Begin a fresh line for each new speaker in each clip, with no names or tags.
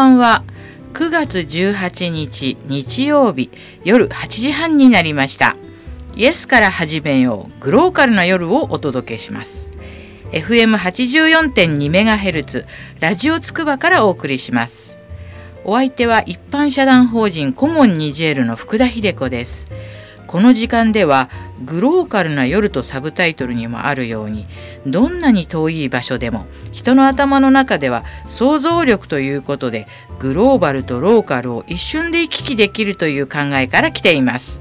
ばんは9月18日日曜日夜8時半になりました。イエスから始めようグローカルな夜をお届けします。FM84.2MHz ラジオつくばからお送りします。お相手は一般社団法人コモンニジェールの福田秀子です。この時間ではグローカルな夜とサブタイトルにもあるようにどんなに遠い場所でも人の頭の中では想像力ということでグローバルとローカルを一瞬で行き来できるという考えから来ています。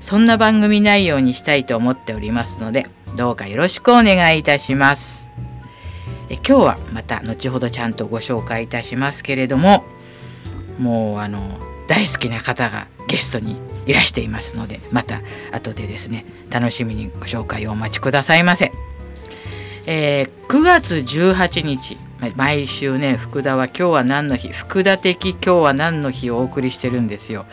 そんな番組内容にしたいと思っておりますのでどうかよろしくお願いいたします。え今日はまた後ほどちゃんとご紹介いたしますけれどももうあの大好きな方がゲストにいらしていますのでまた後でですね楽しみにご紹介をお待ちくださいませ。えー、9月18日毎週ね福田は今日は何の日福田的今日は何の日をお送りしてるんですよ。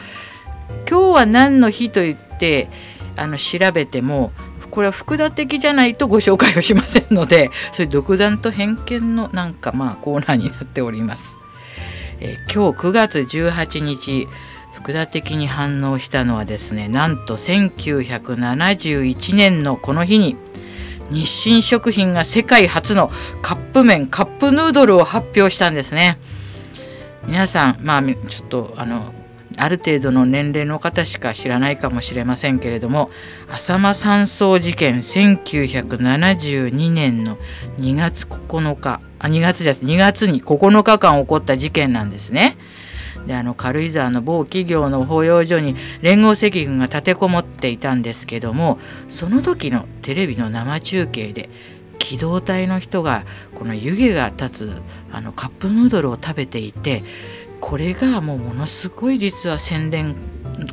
今日は何の日と言ってあの調べてもこれは福田的じゃないとご紹介をしませんのでそれ独断と偏見のなんかまあコーナーになっております。えー、今日9月18日福田的に反応したのはですねなんと1971年のこの日に日清食品が世界初のカップ麺カップヌードルを発表したんですね皆さんまあちょっとあのある程度の年齢の方しか知らないかもしれませんけれども浅間山荘事件1972年の2月9日あ2月です2月に9日間起こった事件なんですね。であの軽井沢の某企業の保養所に連合赤軍が立てこもっていたんですけどもその時のテレビの生中継で機動隊の人がこの湯気が立つあのカップヌードルを食べていてこれがもうものすごい実は宣伝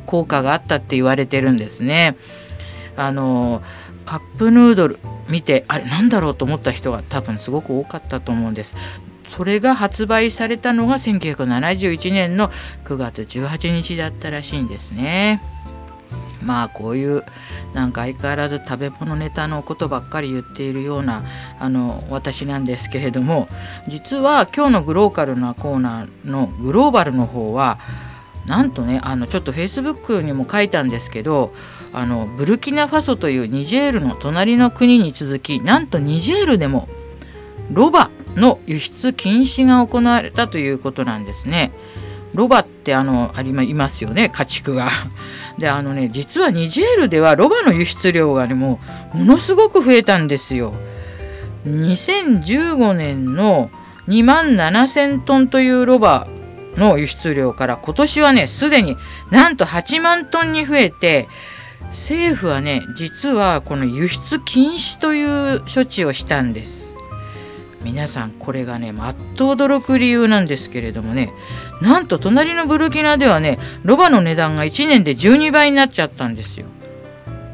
効果があったって言われてるんですね。あのカップヌードル見てあれなんだろうと思った人が多分すごく多かったと思うんです。それが発売されたのが1971年の9月18日だったらしいんですね。まあこういうなんか相変わらず食べ物ネタのことばっかり言っているようなあの私なんですけれども実は今日のグローカルなコーナーのグローバルの方はなんとねあのちょっとフェイスブックにも書いたんですけどあのブルキナファソというニジェールの隣の国に続きなんとニジェールでもロバの輸出禁止が行われたということなんですね。ロバってあのありますよね家畜が。であのね実はニジェールではロバの輸出量がねもうものすごく増えたんですよ。2015年の2万7,000トンというロバの輸出量から今年はねすでになんと8万トンに増えて政府はね実はこの輸出禁止という処置をしたんです。皆さんこれがねまっと驚く理由なんですけれどもねなんと隣のブルキナではねロバの値段が1年で12倍になっちゃったんですよ。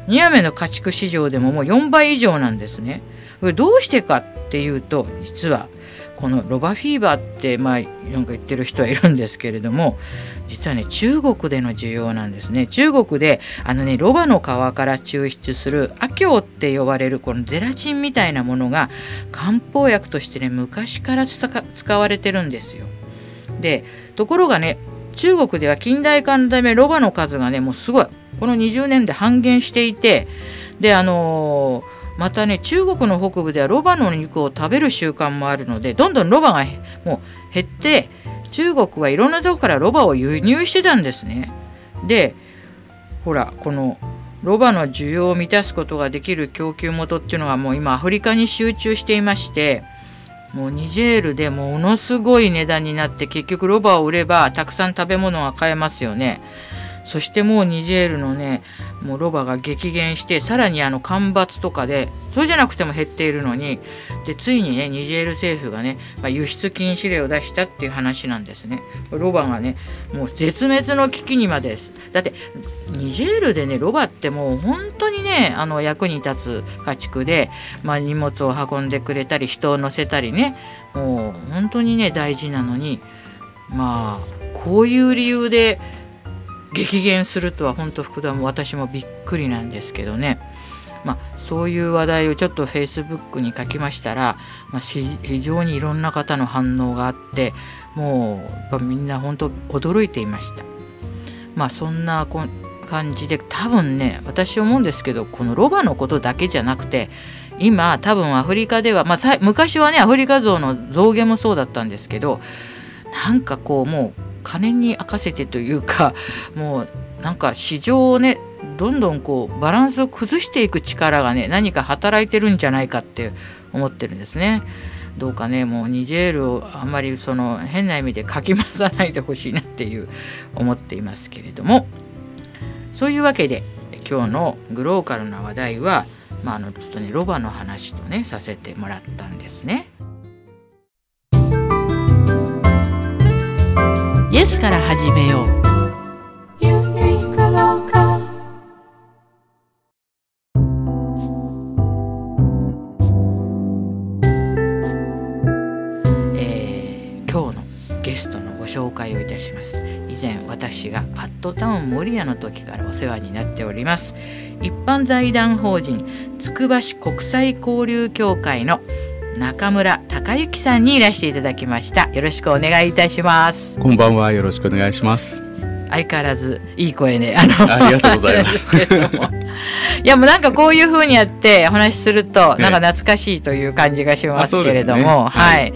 ニアメの家畜市場でももう4倍以上なんですね。どうしてかっていうと実はこのロバフィーバーってまあなんか言ってる人はいるんですけれども実はね中国での需要なんですね中国であのねロバの皮から抽出するアキョウって呼ばれるこのゼラチンみたいなものが漢方薬としてね昔から使われてるんですよ。でところがね中国では近代化のためロバの数がねもうすごいこの20年で半減していてであのーまたね中国の北部ではロバの肉を食べる習慣もあるのでどんどんロバがもう減って中国はいろんなとこからロバを輸入してたんですね。でほらこのロバの需要を満たすことができる供給元っていうのがもう今アフリカに集中していましてもうニジェールでものすごい値段になって結局ロバを売ればたくさん食べ物が買えますよね。そしてもうニジェールのねもうロバが激減してさらにあの干ばつとかでそれじゃなくても減っているのにでついにねニジェール政府がね、まあ、輸出禁止令を出したっていう話なんですね。ロバがねもう絶滅の危機にまです。だってニジェールでねロバってもう本当にねあの役に立つ家畜で、まあ、荷物を運んでくれたり人を乗せたりねもう本当にね大事なのにまあこういう理由で激減するとは本当福田も私もびっくりなんですけどねまあ、そういう話題をちょっとフェイスブックに書きましたら、まあ、非常にいろんな方の反応があってもうみんな本当驚いていました。まあそんな感じで多分ね私思うんですけどこのロバのことだけじゃなくて今多分アフリカでは、まあ、昔はねアフリカゾウの象牙もそうだったんですけどなんかこうもう金に明かせてというか もうなんか市場をねどんどんこうバランスを崩していく力がね何か働いてるんじゃないかって思ってるんですね。どうかねもうニジェールをあんまりその変な意味でかき回さないでほしいなっていう思っていますけれどもそういうわけで今日のグローカルな話題は、まあ、あのちょっとねロバの話とねさせてもらったんですね。イエスから始めよう。紹介をいたします。以前私がパッドタウン守谷の時からお世話になっております。一般財団法人つくば市国際交流協会の中村隆之さんにいらしていただきました。よろしくお願いいたします。
こんばんは。よろしくお願いします。
相変わらずいい声ね。
あのありがとうございます。
いやもうなんかこういうふうにやってお話しするとなんか懐かしいという感じがしますけれども、ね、はい、はい、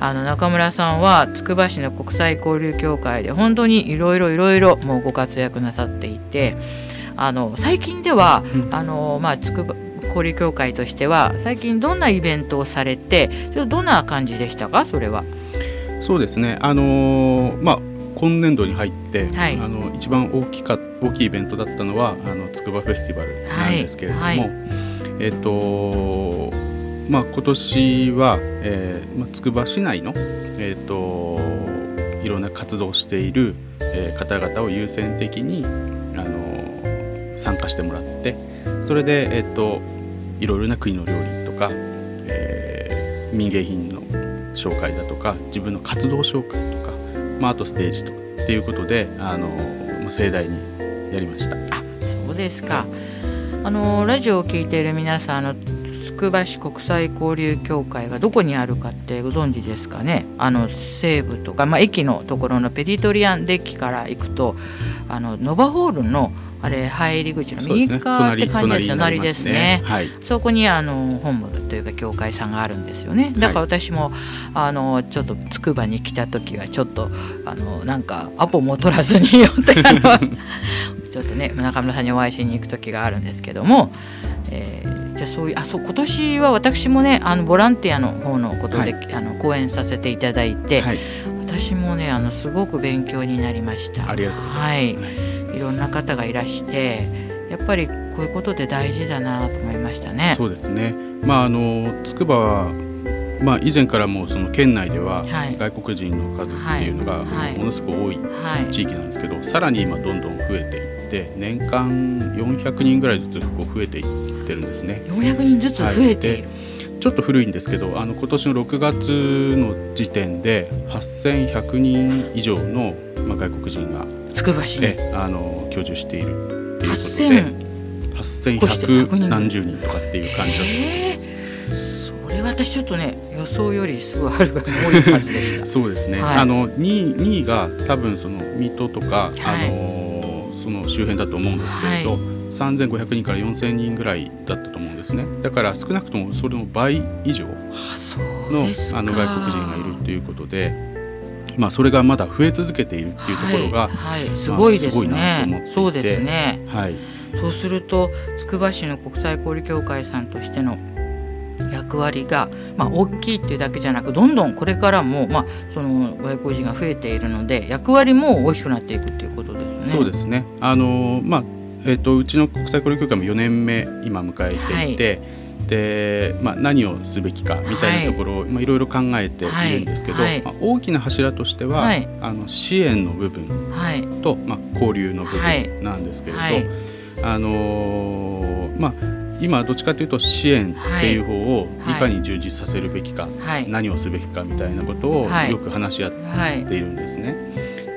あの中村さんはつくば市の国際交流協会で本当にいろいろいろいろもうご活躍なさっていてあの最近では、うん、あのまあつくば交流協会としては最近どんなイベントをされてちょっとどんな感じでしたか？それは。
そうですね。あのー、まあ今年度に入って、はい、あの一番大きか大きいイベントだったのはあのつくばフェスティバルなんですけれども、はい。はい、えっ、ー、とまあ今年は、えーまあ、つくば市内のえっ、ー、といろんな活動をしている、えー、方々を優先的にあの参加してもらってそれでえっ、ー、といろいろな国の料理とか、えー、民芸品の紹介だとか自分の活動紹介とかまあ、あとステージとかっていうことであの、盛大にやりました。
あそうですか、あのラジオを聴いている皆さんあのつくば市国際交流協会がどこにあるかってご存知ですかねあの西部とか、まあ、駅のところのペディトリアンデッキから行くとあのノバホールのあれ入り口の右側って感じですよ隣ですね、はい、そこにあの本部というか教会さんがあるんですよね。だから私も、はい、あのちょっとつくばに来た時はちょっとあのなんかアポも取らずによってあの ちょっとね中村さんにお会いしに行く時があるんですけども、えー、じゃあそういうあそう今年は私もねあのボランティアの方のことで、はい、あの講演させていただいて、私もねあのすごく勉強になりました。
ありがとうございます。
はいいろんな方がいらしてやっぱりこういうことで大事だなと思いましたね。
そうですね、まあ、あの筑波はまあ、以前からもその県内では外国人の数っていうのがものすごく多い地域なんですけど、さらに今どんどん増えていって年間400人ぐらいずつこう増えていってるんですね。
400人ずつ増えてはい。
ちょっと古いんですけどあの今年の6月の時点で8100人以上の、まあ、外国人が
つくば市に
あの居住しているっていうことで8100何十人とかっていう感じだと思い
ます。それ私ちょっとね予想よりすごいはるかに多い数でした。
そうですね。はい、あの 2, 2位が多分その水戸とか、はい、あのその周辺だと思うんですけれど、はい、3500人から4000人ぐらいだったと思うんですね。だから少なくともそれの倍以上のあの外国人がいるということで。まあ、それがまだ増え続けているっていうところが、
はい、はい、すごいですね。そうですね。はい。そうするとつくば市の国際交流協会さんとしての役割が、まあ、大きいっていうだけじゃなくどんどんこれからも、まあ、その外国人が増えているので役割も大きくなっていくっていうことですね。
そうですねあの、まあえーと、うちの国際交流協会も4年目今迎えていて、はいで、まあ、何をすべきかみたいなところを、はい。まあ、いろいろ考えているんですけど、はい、まあ、大きな柱としては、はい、あの支援の部分と、まあ、交流の部分なんですけれど、あのー、まあ今どっちかというと支援っていう方をいかに充実させるべきか、何をすべきかみたいなことをよく話し合っているんですね。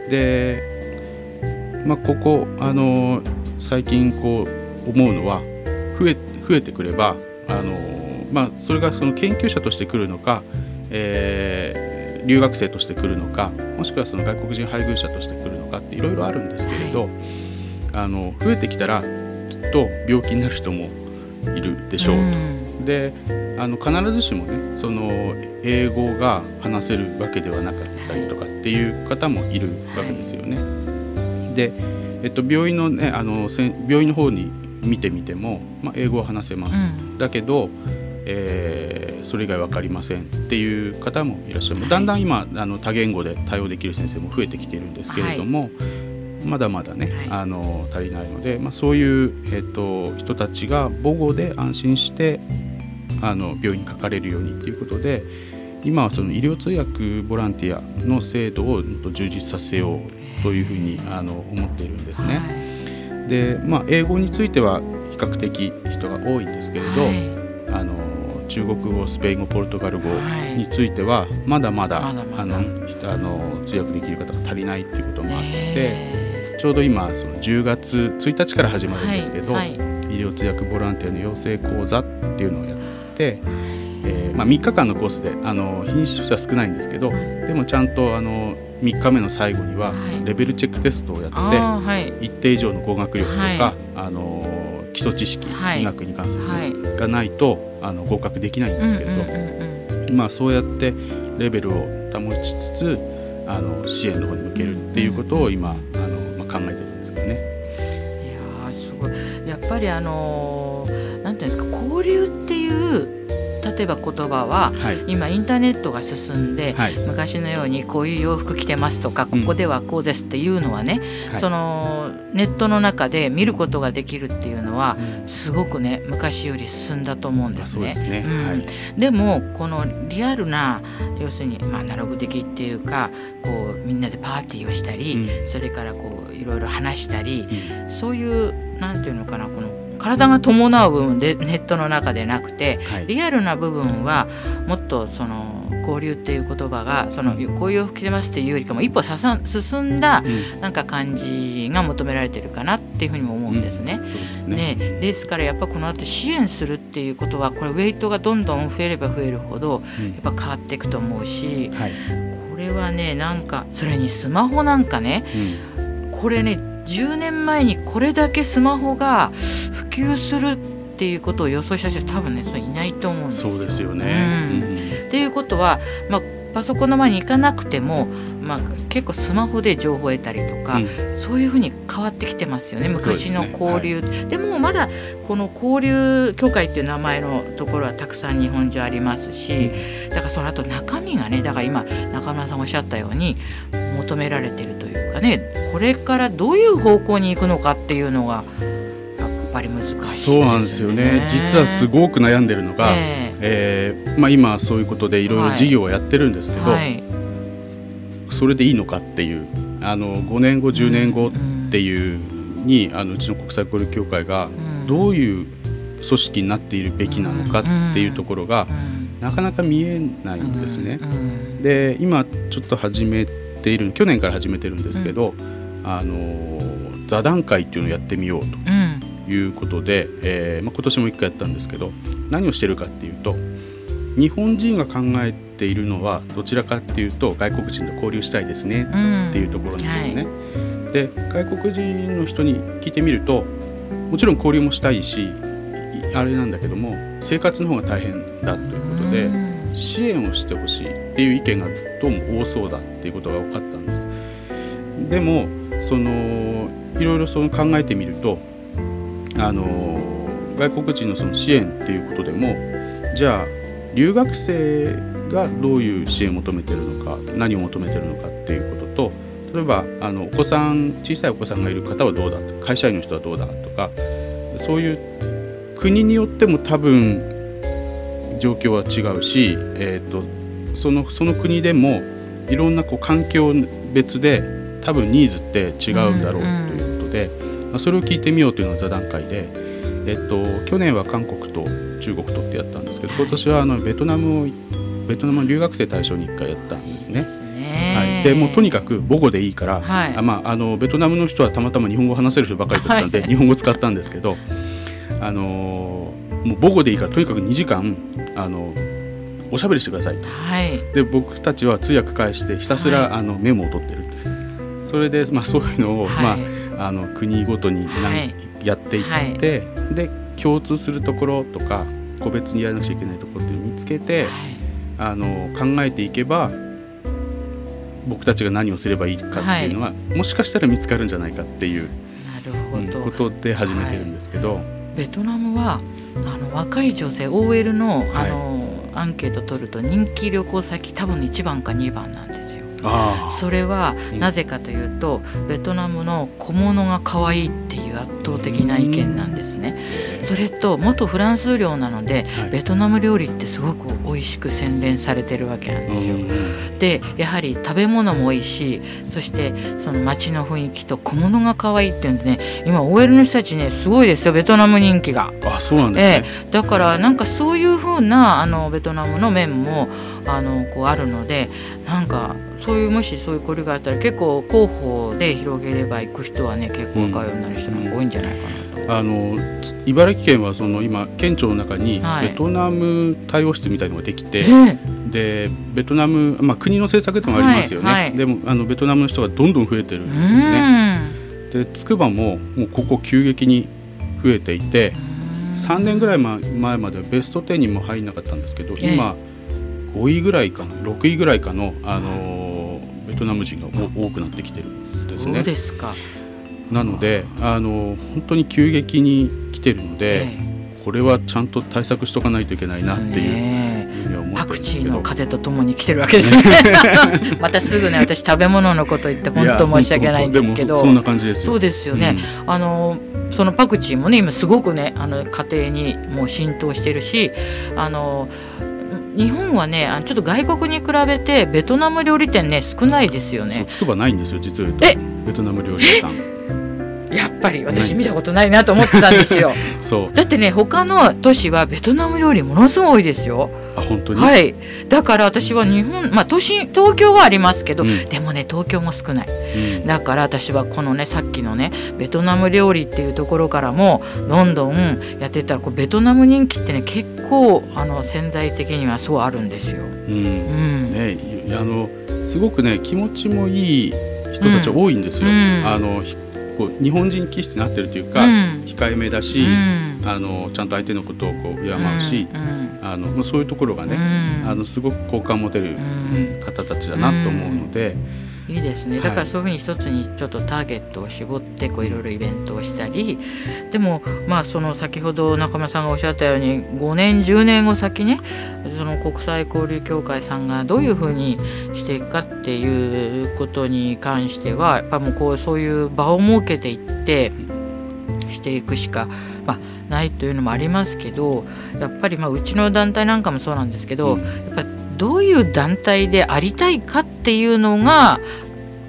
で、まあ、ここ、あのー、最近こう思うのは増え増えてくればあの、まあ、それがその研究者として来るのか、えー、留学生として来るのかもしくはその外国人配偶者として来るのかっていろいろあるんですけれど、はい、あの増えてきたらきっと病気になる人もいるでしょうと。うであの必ずしもねその英語が話せるわけではなかったりとかっていう方もいるわけですよね。はい、で、えっと、病院のねあの病院の方に見てみても、まあ、英語は話せます、うん、だけど、えー、それ以外分かりませんっていう方もいらっしゃる、はい、だんだん今あの多言語で対応できる先生も増えてきているんですけれども、はい、まだまだね、はい、あの足りないので、まあ、そういう、えーと、人たちが母語で安心してあの病院にかかれるようにということで今はその医療通訳ボランティアの制度を充実させようというふうにあの思っているんですね。で、まあ、英語については比較的人が多いんですけれど、あの中国語スペイン語ポルトガル語についてはまだまだ,、あのあの通訳できる方が足りないっていうこともあって。ちょうど今その10月1日から始まるんですけど、はい。はい、医療通訳ボランティアの養成講座っていうのをやって、えーまあ、3日間のコースであの品種としては少ないんですけどでもちゃんとあの3日目の最後にはレベルチェックテストをやって、はい、一定以上の語学力とか、あの基礎知識、医学に関する、がないとあの合格できないんですけれど、まあ、そうやってレベルを保ちつつあの支援の方に向けるっていうことを今あの考えてるんですけどね。
いやすごい。やっぱりあのなえば言葉は、はい、今インターネットが進んで、はい、昔のようにこういう洋服着てますとかここではこうですっていうのはね、うん、そのネットの中で見ることができるっていうのは、すごくね昔より進んだと思うんですね。
で、ね。
うん。はい、でもこのリアルな要するに、まあ、アナログ的っていうかこうみんなでパーティーをしたり、うん、それからこういろいろ話したり、そういうなんていうのかなこの体が伴う部分でネットの中でなくて、はい、リアルな部分はもっとその交流っていう言葉がそのこういう服着てますっていうよりかも一歩ささ進んだなんか感じが求められてるかなっていうふうにも思うんですね。うん、ですね。ね。ですからやっぱこの後支援するっていうことはこれウェイトがどんどん増えれば増えるほどやっぱ変わっていくと思うし、はい、これはねなんかそれにスマホなんかね、うん、これね10年前にこれだけスマホが普及するっていうことを予想した人多分ねそれいないと思うんですよ。
そうですよね、
うん、っていうことは、まあ、パソコンの前に行かなくても、まあ、結構スマホで情報を得たりとか、うん、そういうふうに変わってきてますよね昔の交流で、ね。はい、でもまだこの交流協会っていう名前のところはたくさん日本中ありますし、だからその後中身がねだから今中村さんおっしゃったように求められてるというかねこれからどういう方向に行くのかっていうのがぱり難しい、ね、
そうなんですよね。実はすごく悩んでるのが、えー、えー、まあ、今そういうことでいろいろ事業をやってるんですけど、はい、それでいいのかっていうあの5年後10年後っていうに、うん、あのうちの国際交流協会がどういう組織になっているべきなのかっていうところが、なかなか見えないんですね。で今ちょっと始めている去年から始めてるんですけど、あの座談会っていうのをやってみようと。いうことで、えーまあ、今年も1回やったんですけど何をしてるかっていうと日本人が考えているのはどちらかっていうと外国人と交流したいですねっていうところなんですね。うんはい、で外国人の人に聞いてみるともちろん交流もしたいしあれなんだけども生活の方が大変だということで、支援をしてほしいっていう意見がどうも多そうだっていうことが分かったんです。でもそのいろいろその考えてみるとあの外国人のその支援っていうことでもじゃあ留学生がどういう支援を求めてるのか何を求めてるのかっていうことと例えばあのお子さん小さいお子さんがいる方はどうだ会社員の人はどうだとかそういう国によっても多分状況は違うし、えーと、そのその国でもいろんなこう環境別で多分ニーズって違うんだろうということで。うんうんまあ、それを聞いてみようというのが座談会で、えっと、去年は韓国と中国とってやったんですけど今年はあのベトナムをベトナムの留学生対象に1回やったんですね。はい、でもうとにかく母語でいいから、はい、あまあ、あのベトナムの人はたまたま日本語を話せる人ばかりだったんで、はい、日本語使ったんですけどあのもう母語でいいからとにかく2時間あのおしゃべりしてくださいと、はい、で僕たちは通訳返してひたすら、はい、あのメモを取ってるそれで、まあ、そういうのを、はい、まあ、あの国ごとにやっていって、で共通するところとか個別にやらなくちゃいけないところっていうのを見つけて、あの考えていけば僕たちが何をすればいいかっていうのは、もしかしたら見つかるんじゃないかっていうことで始めてるんですけど。
ベトナムはあの若い女性 OL のあの、アンケート取ると人気旅行先多分1番か2番なんですよ。それはなぜかというと、うん、ベトナムの小物が可愛いっていう圧倒的な意見なんですね。それと元フランス領なので、はい、ベトナム料理ってすごく美味しく洗練されてるわけなんですよ。でやはり食べ物も美味しい。そしてその街の雰囲気と小物が可愛いっていうんですね。今 OL の人たちねすごいですよベトナム人気が。
あそうなんです
ね、えー、だからなんかそういうふうなあのベトナムの面もあのこうあるのでなんかそういうもしそういうこれがあったら結構候補で広げれば行く人はね結構若いようになる人が多いんじゃないかなと。
あの茨城県はその今県庁の中にベトナム対応室みたいのができて、はい、でベトナム、まあ、国の政策でもありますよね、はいはい、でもあのベトナムの人がどんどん増えてるんですね。で筑波ももうここ急激に増えていて3年ぐらい前まではベスト10にも入んなかったんですけど今5位ぐらいかな6位ぐらいかの、あのベトナム人が多くなってきてるんですね。
そうですか。
なのであの本当に急激に来てるので、これはちゃんと対策しとかないといけないなっていう
パクチーの風とともに来てるわけですね。またすぐね私食べ物のこと言って本当申し訳ないんですけど。
そんな感じです
そうですよね、うん、あのそのパクチーもね今すごくねあの家庭にもう浸透してるしあの日本はねちょっと外国に比べてベトナム料理店ね少ないですよね。
つくばないんですよ実はベトナム料理屋さん。
やっぱり私見たことないなと思ってたんですよ。
そ
う。だってね他の都市はベトナム料理ものすごい多いですよ。
あ本当に？
はい。だから私は日本まあ都心東京はありますけど、うん、でもね東京も少ない、うん、だから私はこのねさっきのねベトナム料理っていうところからもどんどんやってたらこうベトナム人気ってね結構あの潜在的にはそうあるんですよ。うん、う
ん、ねあのすごくね気持ちもいい人たち多いんですよ。あのこう日本人気質になってるというか、うん、控えめだし、うん、あのちゃんと相手のことをこう敬うし、うん、あのそういうところがね、あのすごく好感持てる方たちだなと思うので。
いいですね。だからそういうふうに一つにちょっとターゲットを絞ってこういろいろイベントをしたりでもまあその先ほど中村さんがおっしゃったように5年10年後先ねその国際交流協会さんがどういうふうにしていくかっていうことに関してはやっぱもうこうそういう場を設けていってしていくしか、まあ、ないというのもありますけどやっぱりまあうちの団体なんかもそうなんですけどやっぱどういう団体でありたいかっていうのが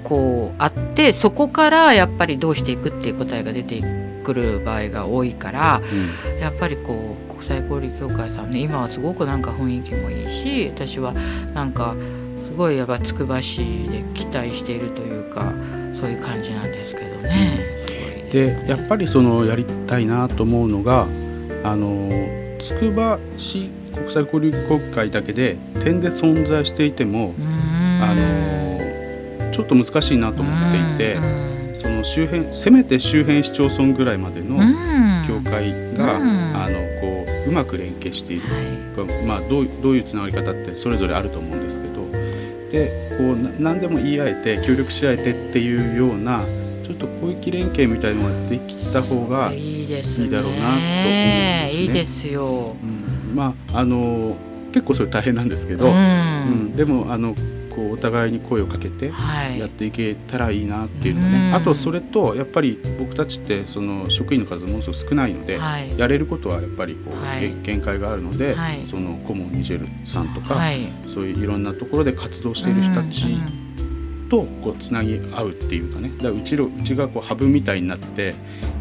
こうあってそこからやっぱりどうしていくっていう答えが出てくる場合が多いから、うん、やっぱりこう国際交流協会さんね今はすごくなんか雰囲気もいいし私はなんかすごいやっぱつくば市で期待しているというかそういう感じなんですけどね。
で、ね、やっぱりそのやりたいなと思うのがあのつくば市国際交流国会だけで点で存在していてもあのちょっと難しいなと思っていてその周辺せめて周辺市町村ぐらいまでの協会があのこううまく連携している、はい、まあ、どうどういうつながり方ってそれぞれあると思うんですけどでこう何でも言い合えて協力し合えてっていうようなちょっと広域連携みたいのができた方がいいだろうなと思うんですね。
いいですよ、うん。
まああの結構それ大変なんですけど、うん、うん、でもあのこうお互いに声をかけてやっていけたらいいなっていうのね、はい、あとそれとやっぱり僕たちってその職員の数ものすごく少ないので、はい、やれることはやっぱりこう、はい、限界があるので、そのコモンニジェルさんとか、そういういろんなところで活動している人たち、とこうつなぎ合うっていうかね。だからうちうちがこうハブみたいになって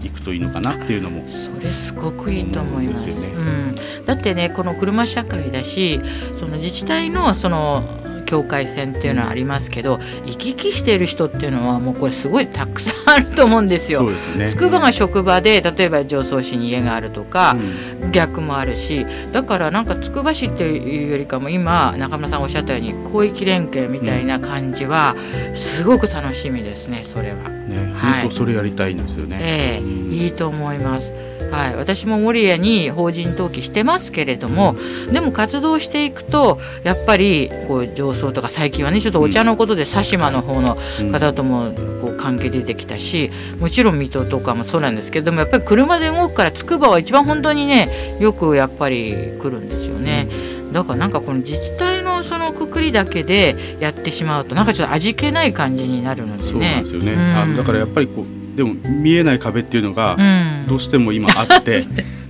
いくといいのかなっていうのも
それすごくいいと思います。すね。うん、だってねこの車社会だしその自治体のその境界線っていうのはありますけど行き来している人っていうのはもうこれすごいたくさんあると思うんですよ。つくばが職場で例えば常総市に家があるとか、うん、逆もあるしだからなんかつくば市っていうよりかも今中村さんおっしゃったように広域連携みたいな感じはすごく楽しみですねそれは。
ね、はい、それやりたいんですよね。
ええー、いいと思います。はい、私も守谷に法人登記してますけれどもでも活動していくとやっぱりこう上層とか最近はねちょっとお茶のことで佐島の方の方ともこう関係出てきたしもちろん水戸とかもそうなんですけどもやっぱり車で動くからつくばは一番本当にねよくやっぱり来るんですよね。だからなんかこの自治体のそのくくりだけでやってしまうとなんかちょっと味気ない感じになるのでね。そうなんですよね、うん、
あだからやっぱりこうでも見えない壁っていうのがどうしても今あって、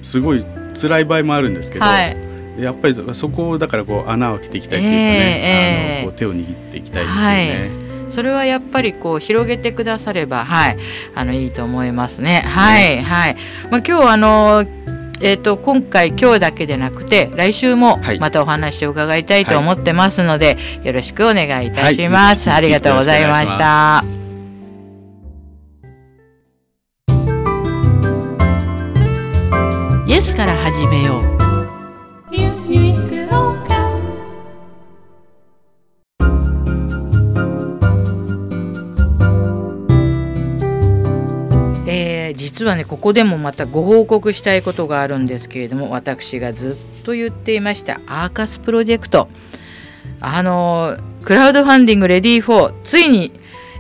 すごい辛い場合もあるんですけど、はい、やっぱりそこをだからこう穴を開けていきたいというかね、えー、あのこう手を握っていきたいですよね。はい。
それはやっぱりこう広げてくださればはい。あのいいと思いますね。はいはい。まあ今日あのえーと、今回今日だけでなくて来週もまたお話を伺いたいと思ってますので、はい、よろしくお願いいたします。はい、ありがとうございました。イエスから始めよう、実はねここでもまたご報告したいことがあるんですけれども私がずっと言っていましたアーカスプロジェクトあのクラウドファンディングレディー4ついに、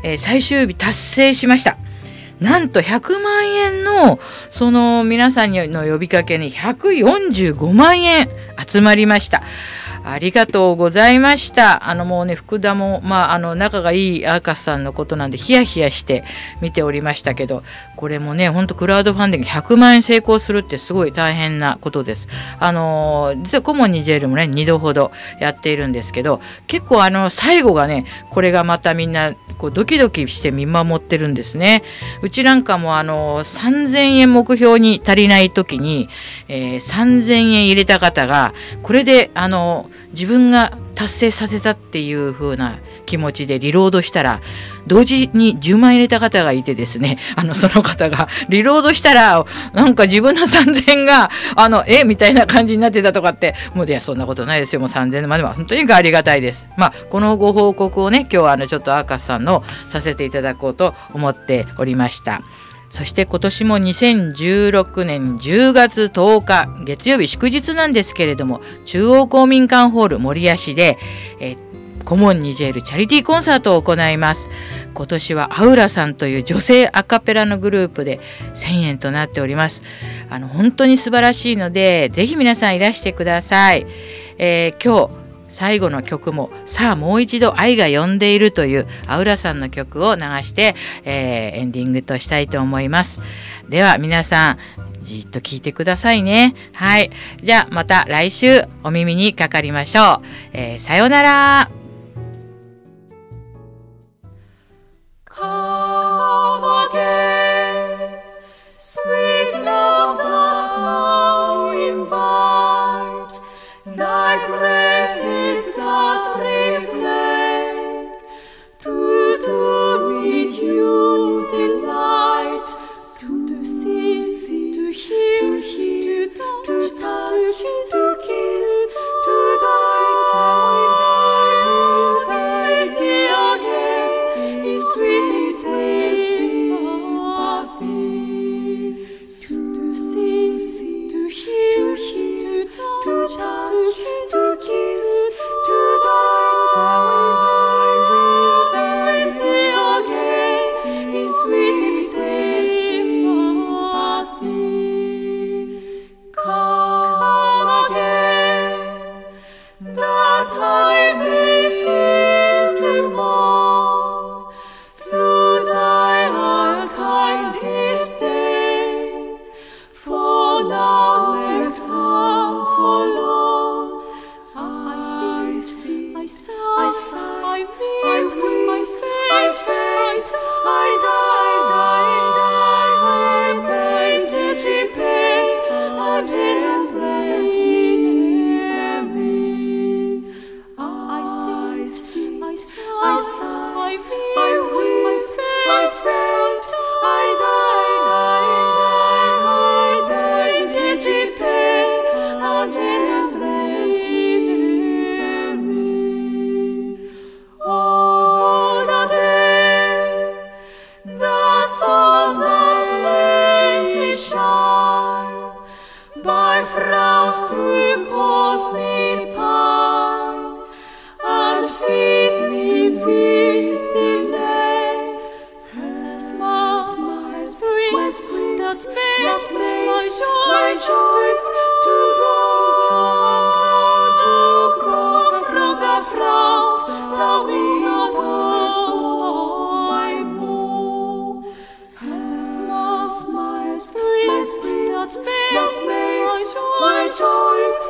えー、最終日達成しました。なんと100万円のその皆さんの呼びかけに145万円集まりました。ありがとうございました。あのもうね、福田も、まあ、あの仲がいいアーカスさんのことなんで、ヒヤヒヤして見ておりましたけど、これもね、ほんとクラウドファンディング100万円成功するってすごい大変なことです。あの、実はコモンニジェールもね、2度ほどやっているんですけど、結構あの、最後がね、これがまたみんな、こうドキドキして見守ってるんですね。うちなんかもあの、3000円目標に足りない時に、えー、3000円入れた方が、これであの、自分が達成させたっていう風な気持ちでリロードしたら同時に10万入れた方がいてですね あのその方が リロードしたらなんか自分の3000円があのえみたいな感じになってたとかってもういやそんなことないですよもう3000円までは本当にありがたいです。まあこのご報告をね今日はあのちょっとアーカスさんのさせていただこうと思っておりました。そして今年も2016年10月10日月曜日祝日なんですけれども中央公民館ホール守谷市で、えコモンニジェールチャリティーコンサートを行います。今年はアウラさんという女性アカペラのグループで1000円となっております。あの本当に素晴らしいのでぜひ皆さんいらしてください、えー、今日最後の曲も「さあもう一度愛が呼んでいる」というアウラさんの曲を流して、えー、エンディングとしたいと思います。では皆さんじっと聞いてくださいね。はい。じゃあまた来週お耳にかかりましょう、えー、さようなら。
Gottes, das merkt euch, euch, euch, du Gott, du Gott, großer Frau, da wird so ein Mo. Es muss meins, das merkt euch, euch, euch,